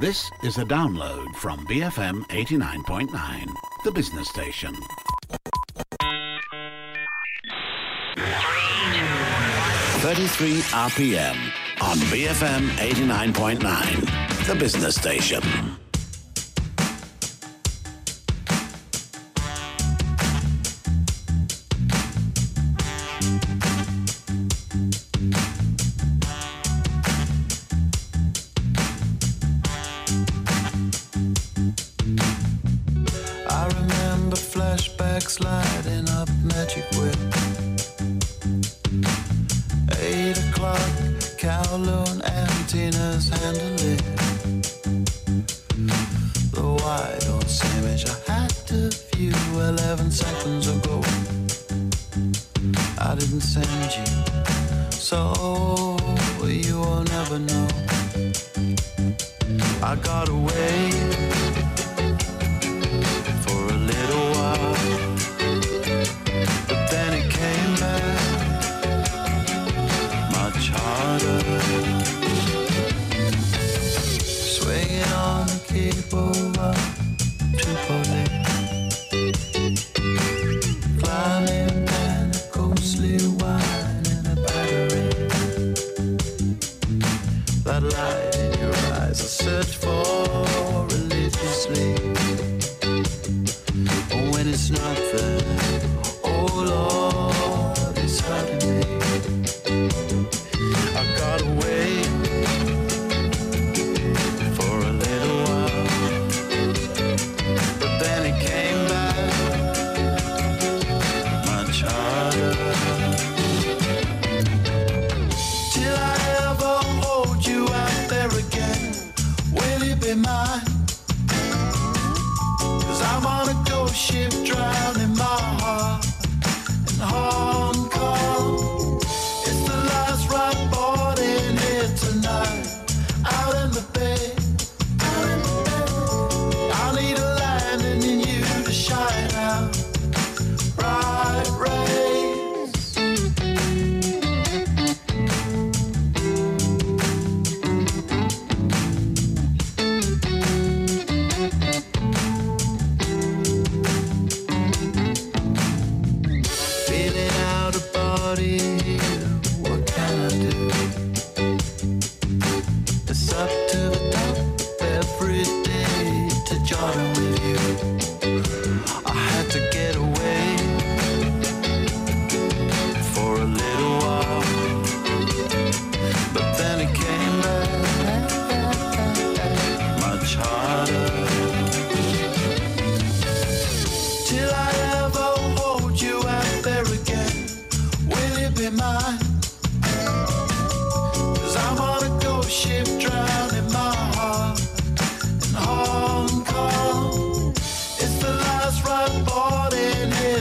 This is a download from BFM 89.9, the business station. Thirty-three RPM on BFM 89.9, the business station.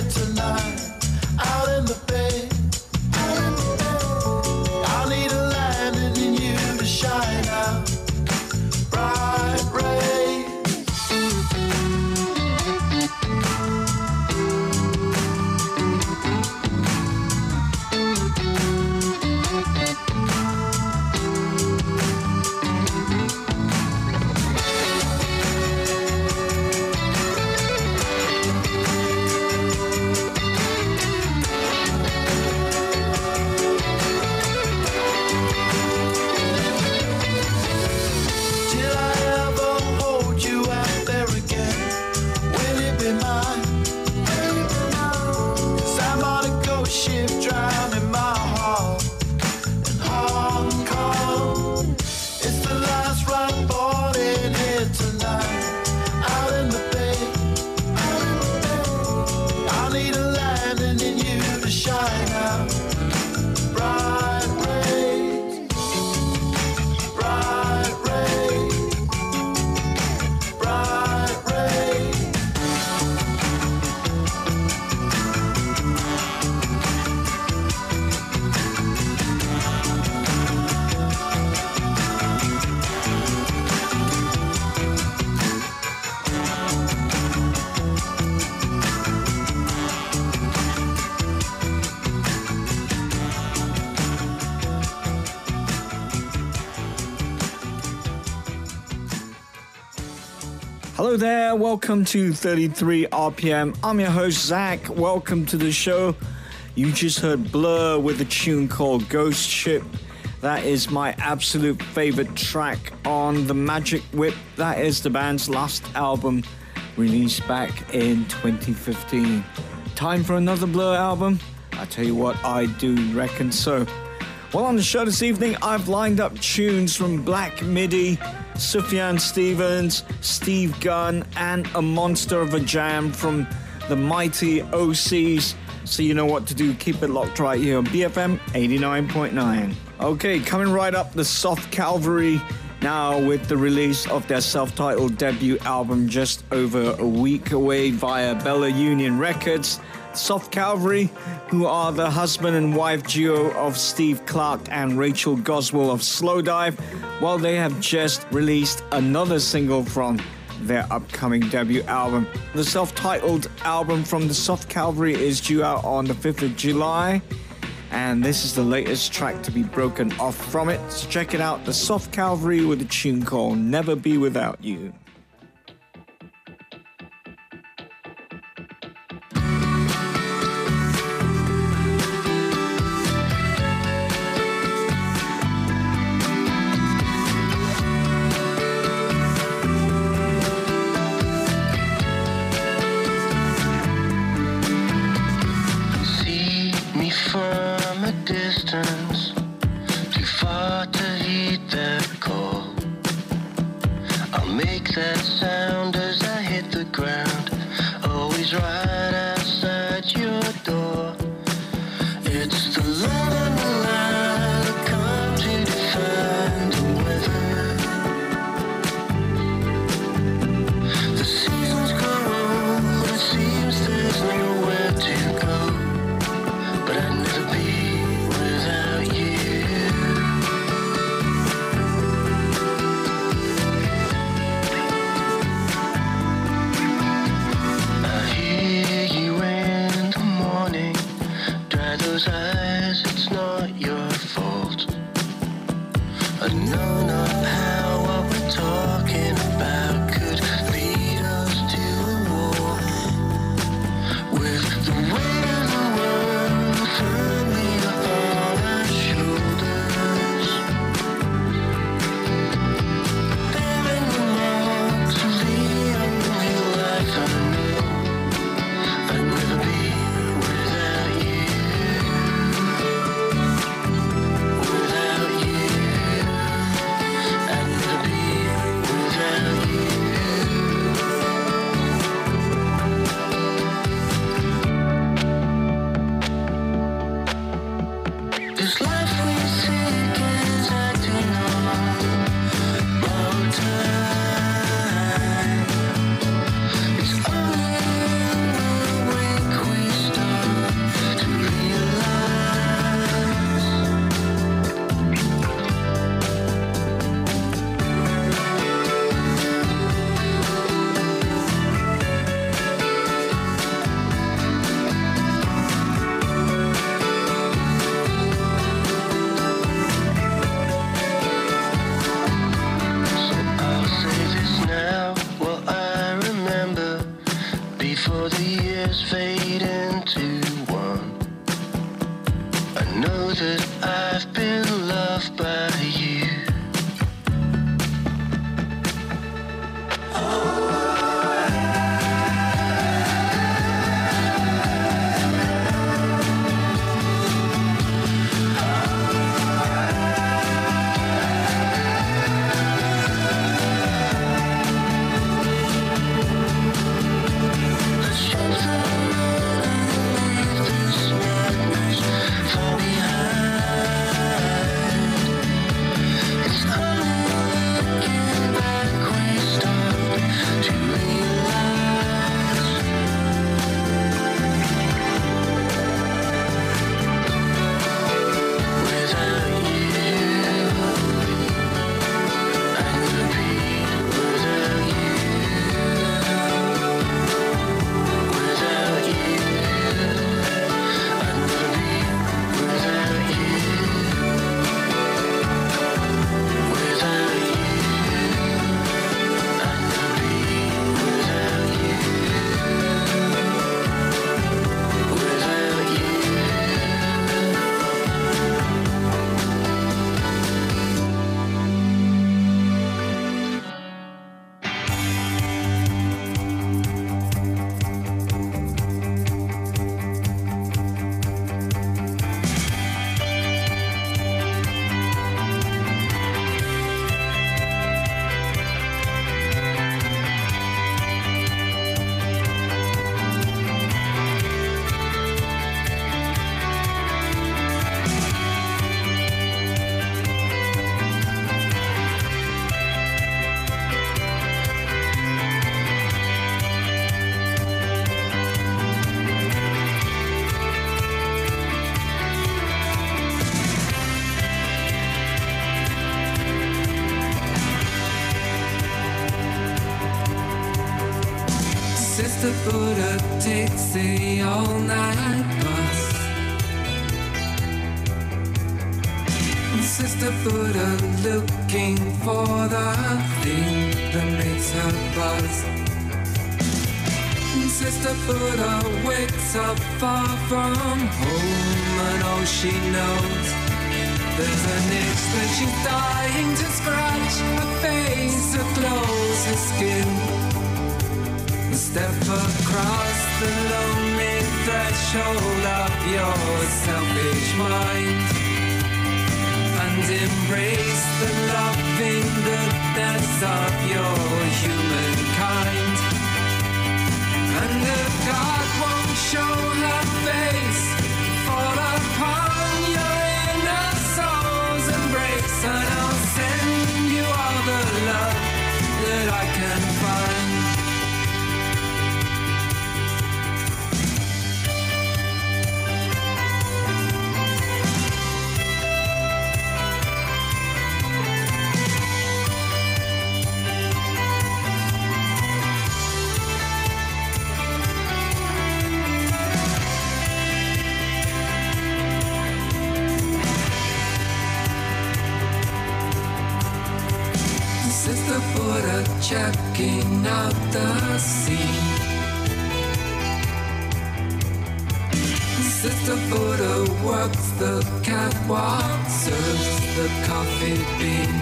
to Hello there, welcome to 33 RPM. I'm your host, Zack. Welcome to the show. You just heard Blur with a tune called Ghost Ship. That is my absolute favorite track on the Magic Whip. That is the band's last album released back in 2015. Time for another Blur album? I tell you what, I do reckon so. Well, on the show this evening, I've lined up tunes from Black Midi, Sufjan Stevens, Steve Gunn, and a monster of a jam from the mighty OCs. So you know what to do. Keep it locked right here on BFM 89.9. Okay, coming right up, the Soft Calvary. Now, with the release of their self titled debut album just over a week away via Bella Union Records, Soft Calvary, who are the husband and wife duo of Steve Clarke and Rachel Goswell of Slowdive, well, they have just released another single from their upcoming debut album. The self titled album from the Soft Calvary is due out on the 5th of July, and this is the latest track to be broken off from it. So check it out The Soft Calvary with a tune called Never Be Without You. start to heat that coal. I'll make that sound. Embrace the loving goodness of your humankind. Works the catwalk, serves the coffee bean.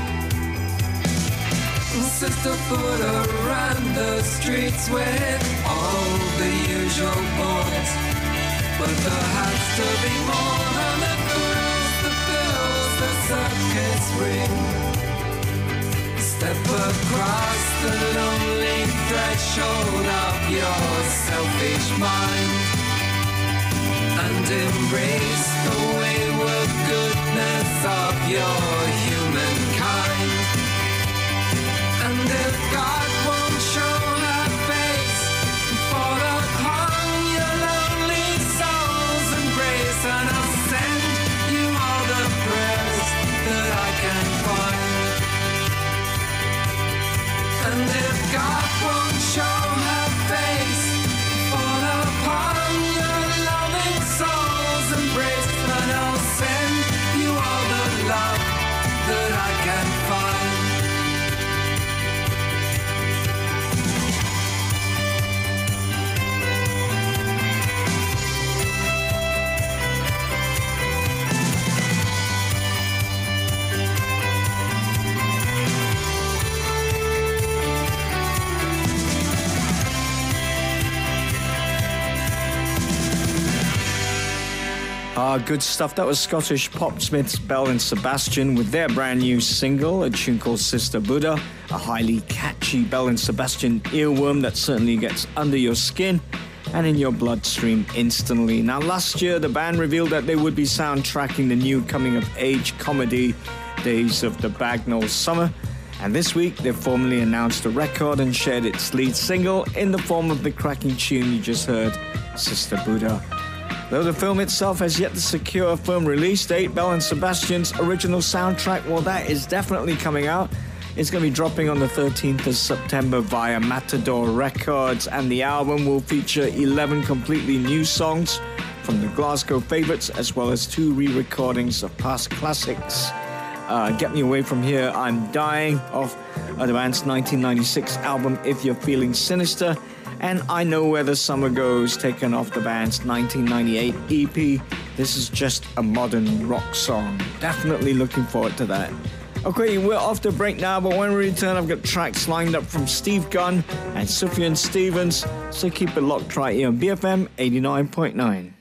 Sister Buddha ran the streets with all the usual boys. But there has to be more than the girls, the bills, the circus ring. Step across the lonely threshold of your selfish mind embrace the wayward goodness of your humankind. And if God won't Good stuff. That was Scottish Popsmiths Belle and Sebastian with their brand new single, a tune called Sister Buddha, a highly catchy Belle and Sebastian earworm that certainly gets under your skin and in your bloodstream instantly. Now, last year, the band revealed that they would be soundtracking the new coming of age comedy Days of the Bagnold Summer. And this week, they formally announced the record and shared its lead single in the form of the cracking tune you just heard, Sister Buddha. Though the film itself has yet to secure a firm release date, Belle and Sebastian's original soundtrack, well, that is definitely coming out. It's going to be dropping on the 13th of September via Matador Records, and the album will feature 11 completely new songs from the Glasgow favorites, as well as two re recordings of past classics. Uh, Get Me Away From Here, I'm Dying, off band's 1996 album If You're Feeling Sinister, and I Know Where the Summer Goes, taken off the band's 1998 EP. This is just a modern rock song. Definitely looking forward to that. Okay, we're off the break now, but when we return, I've got tracks lined up from Steve Gunn and Sufjan Stevens, so keep it locked right here on BFM 89.9.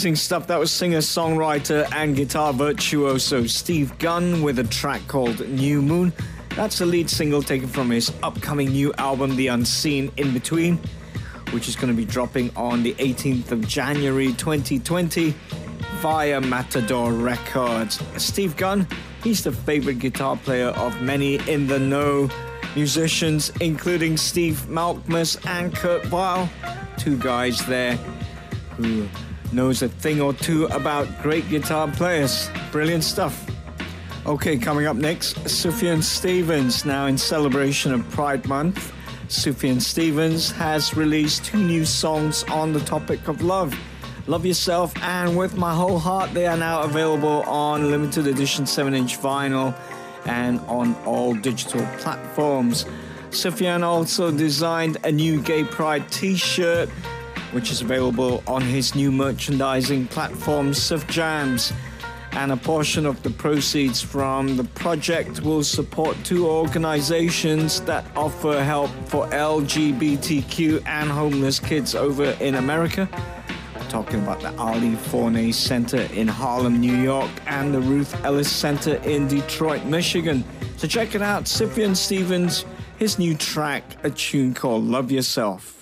amazing stuff. That was singer, songwriter, and guitar virtuoso Steve Gunn with a track called New Moon. That's the lead single taken from his upcoming new album, The Unseen In Between, which is going to be dropping on the 18th of January 2020 via Matador Records. Steve Gunn, he's the favorite guitar player of many in the know musicians, including Steve Malkmus and Kurt Vile, two guys there who knows a thing or two about great guitar players. Brilliant stuff. Okay, coming up next, Sufjan Stevens. Now, in celebration of Pride Month, Sufjan Stevens has released two new songs on the topic of love. Love Yourself and With My Whole Heart. They are now available on limited edition 7 inch vinyl and on all digital platforms. Sufjan also designed a new Gay Pride t shirt which is available on his new merchandising platform, Surf Jams. And a portion of the proceeds from the project will support two organizations that offer help for LGBTQ and homeless kids over in America. We're talking about the Ali Forney Center in Harlem, New York, and the Ruth Ellis Center in Detroit, Michigan. So check it out, Sufjan Stevens, his new track, a tune called Love Yourself.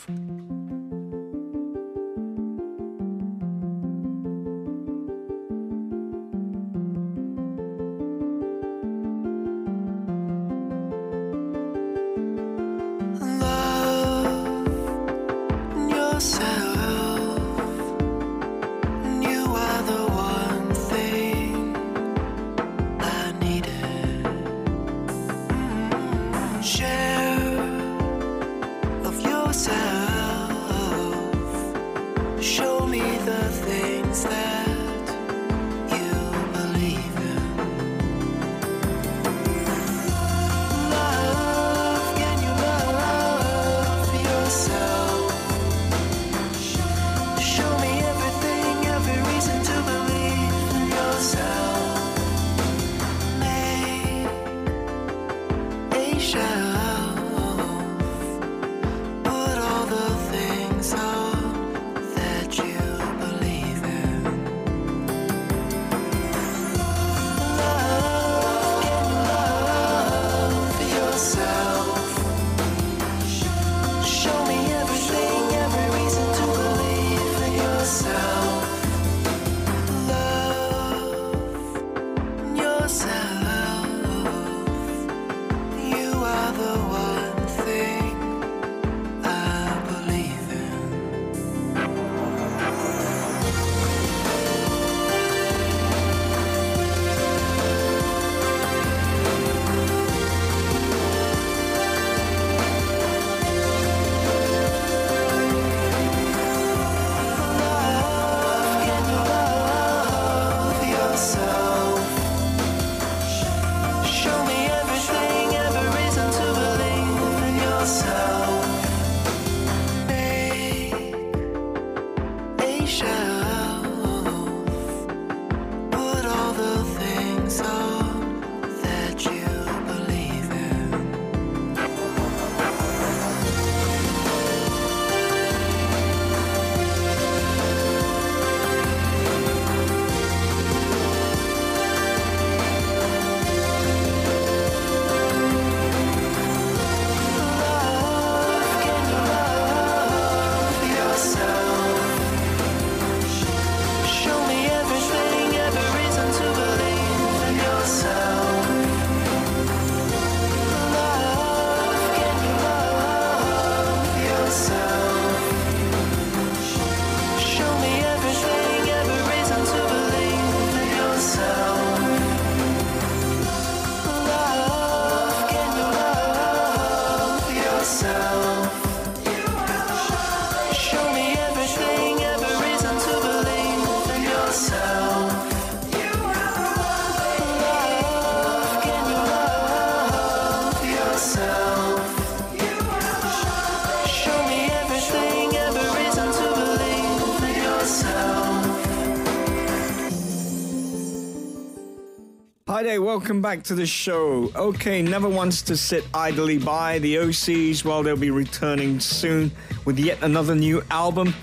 Welcome back to the show. Okay, never wants to sit idly by. The OCs, well, they'll be returning soon with yet another new album.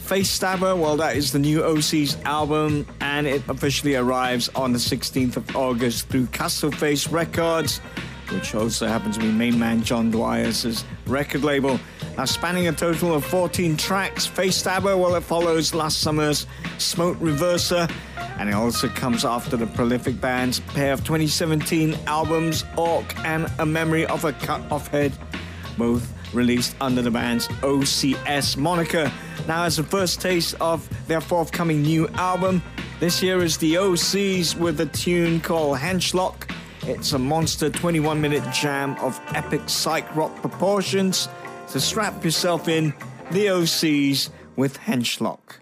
Face Stabber, well, that is the new OCs album, and it officially arrives on the 16th of August through Castleface Records, which also happens to be main man John Dwyer's record label. Now, spanning a total of 14 tracks, Face Stabber, well, it follows last summer's Smote Reverser and it also comes after the prolific band's pair of 2017 albums, Orc and A Memory of a Cut Off Head, both released under the band's OCS moniker. Now, as a first taste of their forthcoming new album, this here is the OCs with a tune called Henchlock. It's a monster 21 minute jam of epic psych rock proportions. So strap yourself in, the OCs with Henchlock.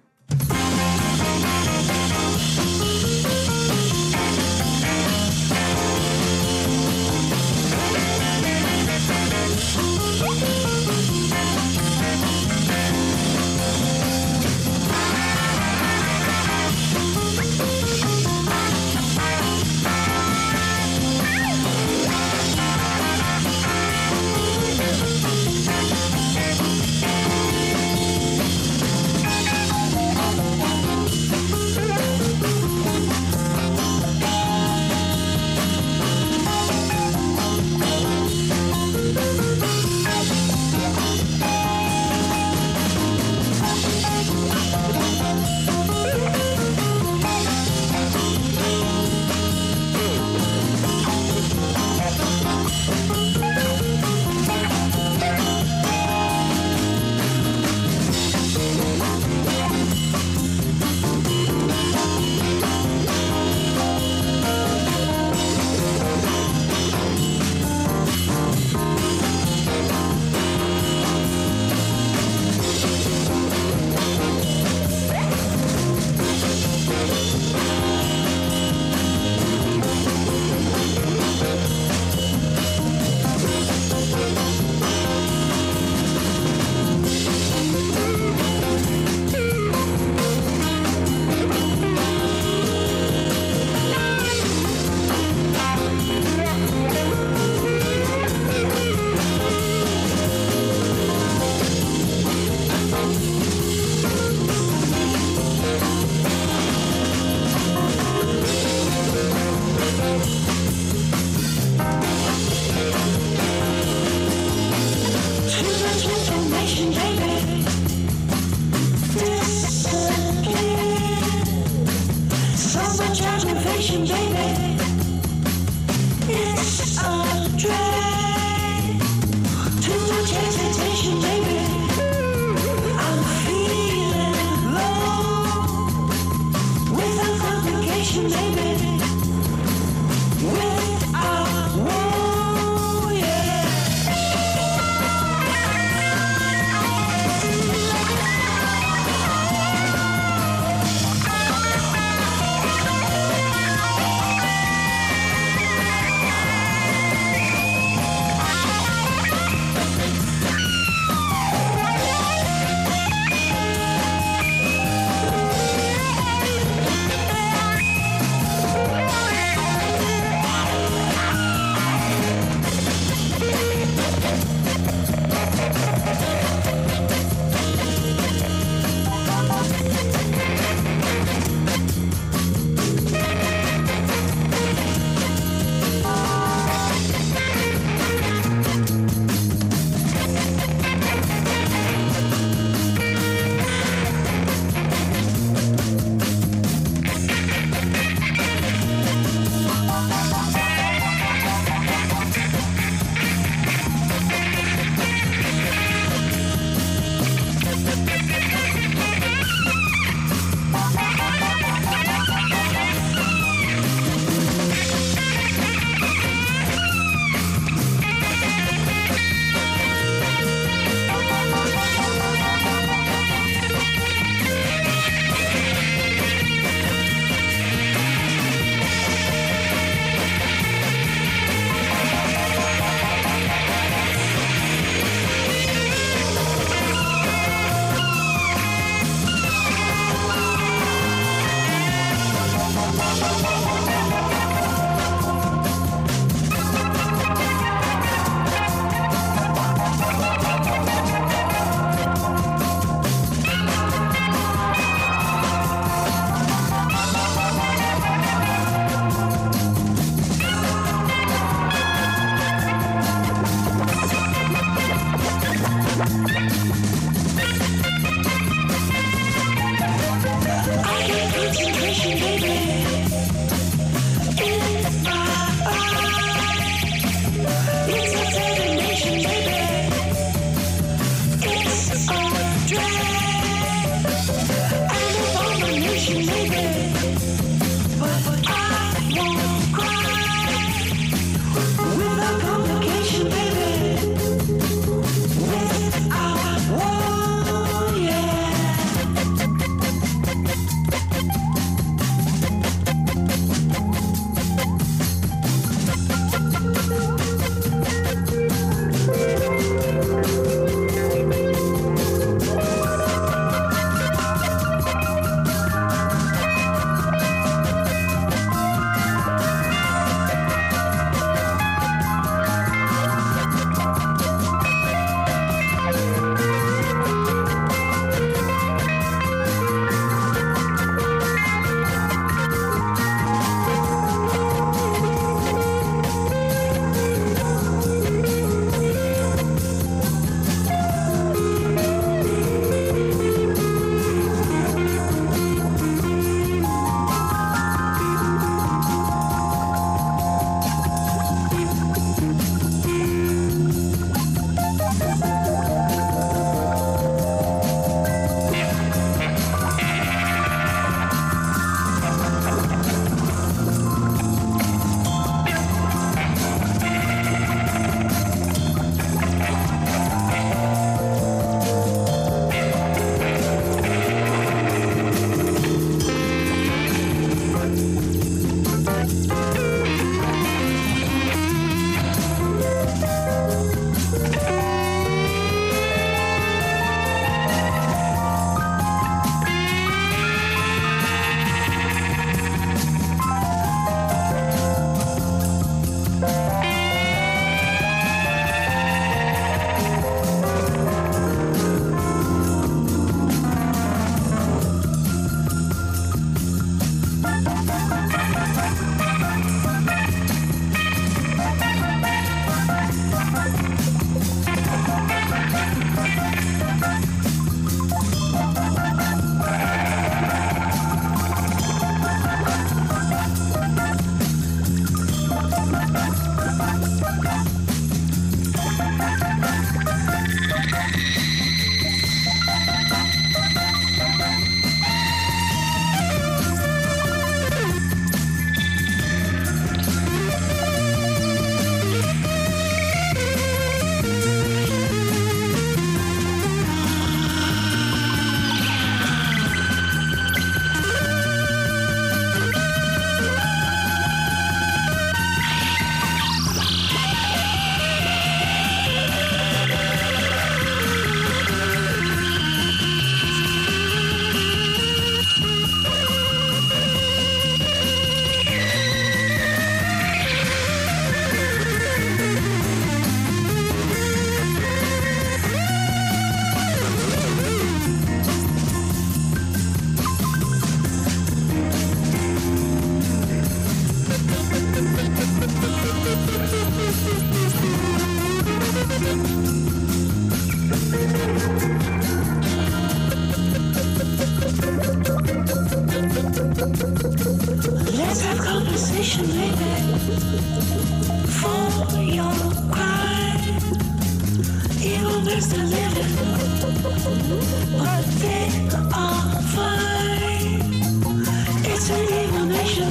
It's an evil nation.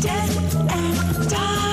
Death and die.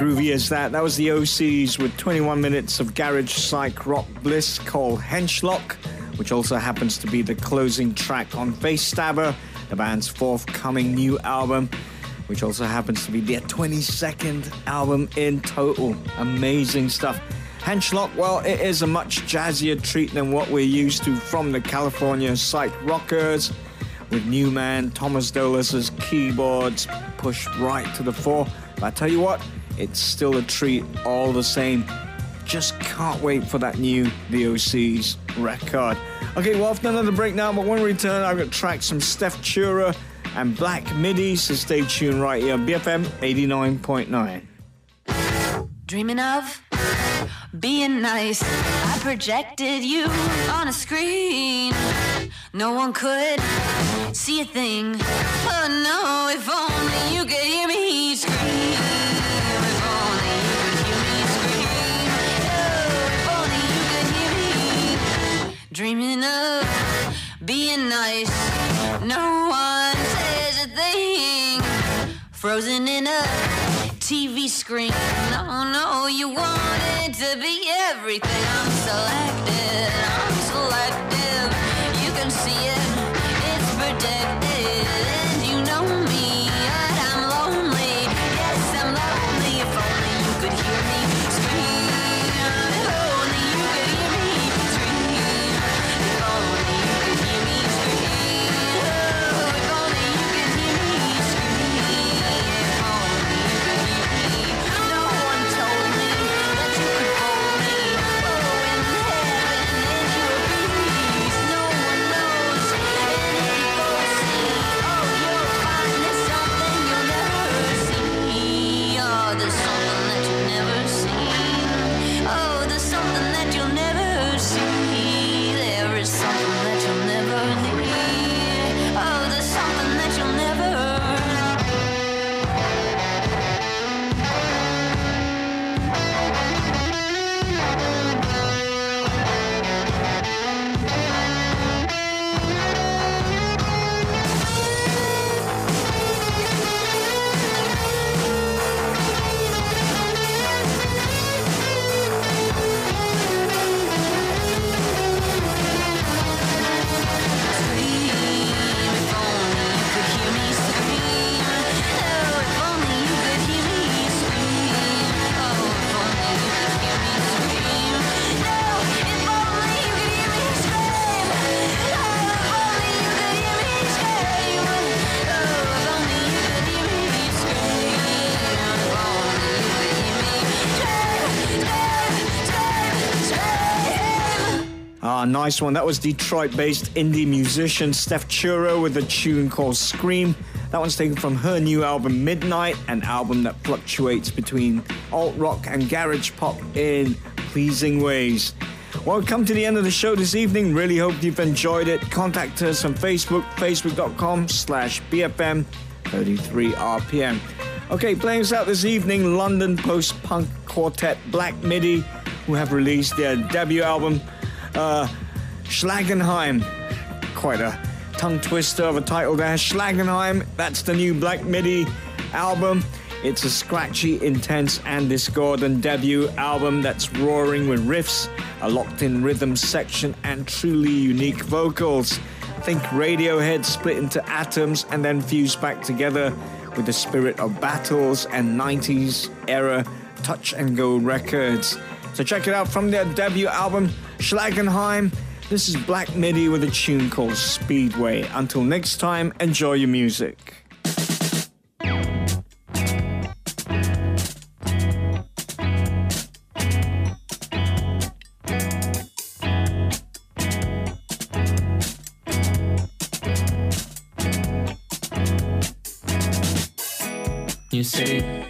Groovy is that? That was the OCs with 21 minutes of garage psych rock bliss called Henchlock, which also happens to be the closing track on Face Stabber, the band's forthcoming new album, which also happens to be their 22nd album in total. Amazing stuff. Henchlock, well, it is a much jazzier treat than what we're used to from the California psych rockers with Newman Tomas Dolas's keyboards pushed right to the fore. But I tell you what, it's still a treat all the same. Just can't wait for that new VOC's record. Okay, well, after another break now, but when we return, I've got tracks from Stef Chura and Black Midi, so stay tuned right here on BFM 89.9. Dreaming of being nice. I projected you on a screen. No one could see a thing. Oh no, if only being nice. No one says a thing. Frozen in a TV screen. No, no, you wanted to be everything. I'm selected. I'm selective. You can see it. It's protected. Nice one. That was Detroit based indie musician Stef Chura with a tune called Scream. That one's taken from her new album Midnight, an album that fluctuates between alt rock and garage pop in pleasing ways. Well, come to the end of the show this evening. Really hope you've enjoyed it. Contact us on Facebook, facebook.com slash BFM 33RPM. Okay, playing us out this evening, London post-punk quartet Black Midi, who have released their debut album, uh, Schlagenheim. Quite a tongue twister of a title there. Schlagenheim, that's the new Black Midi album. It's a scratchy, intense, and discordant debut album that's roaring with riffs, a locked in rhythm section, and truly unique vocals. Think Radiohead split into atoms and then fused back together with the spirit of battles and 90s era touch and go records. So check it out from their debut album, Schlagenheim. This is Black Midi with a tune called Speedway. Until next time, enjoy your music. You see,